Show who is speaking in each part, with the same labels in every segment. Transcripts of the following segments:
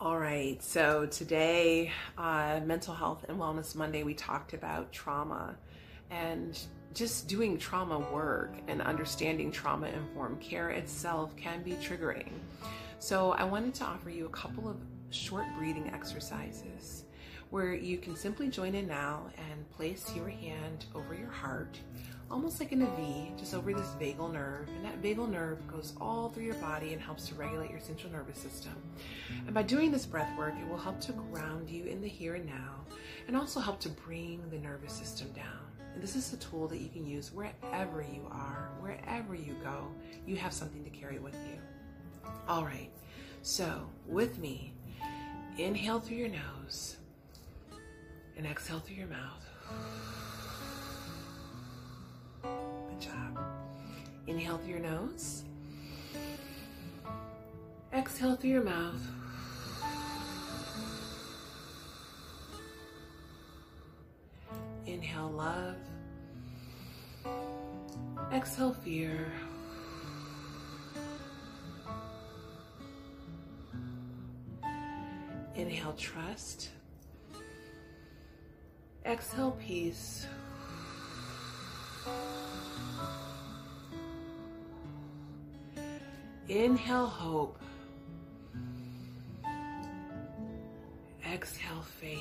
Speaker 1: All right, so today, uh, Mental Health and Wellness Monday, we talked about trauma and just doing trauma work and understanding trauma informed care itself can be triggering. So, I wanted to offer you a couple of short breathing exercises where you can simply join in now and place your hand over your heart, almost like in a V, just over this vagal nerve. And that vagal nerve goes all through your body and helps to regulate your central nervous system. And by doing this breath work, it will help to ground you in the here and now and also help to bring the nervous system down. And this is a tool that you can use wherever you are, wherever you go. You have something to carry with you. All right, so with me, inhale through your nose and exhale through your mouth. Good job. Inhale through your nose. Exhale through your mouth. Inhale love. Exhale fear. Inhale trust. Exhale peace. Inhale hope. Exhale faith.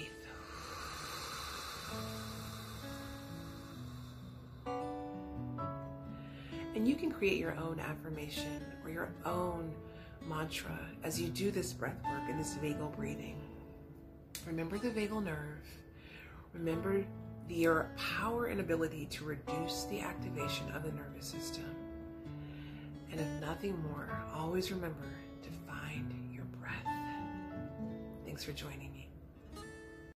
Speaker 1: And you can create your own affirmation or your own mantra as you do this breath work and this vagal breathing. Remember the vagal nerve. Remember your power and ability to reduce the activation of the nervous system. And if nothing more, always remember to find your breath. Thanks for joining me.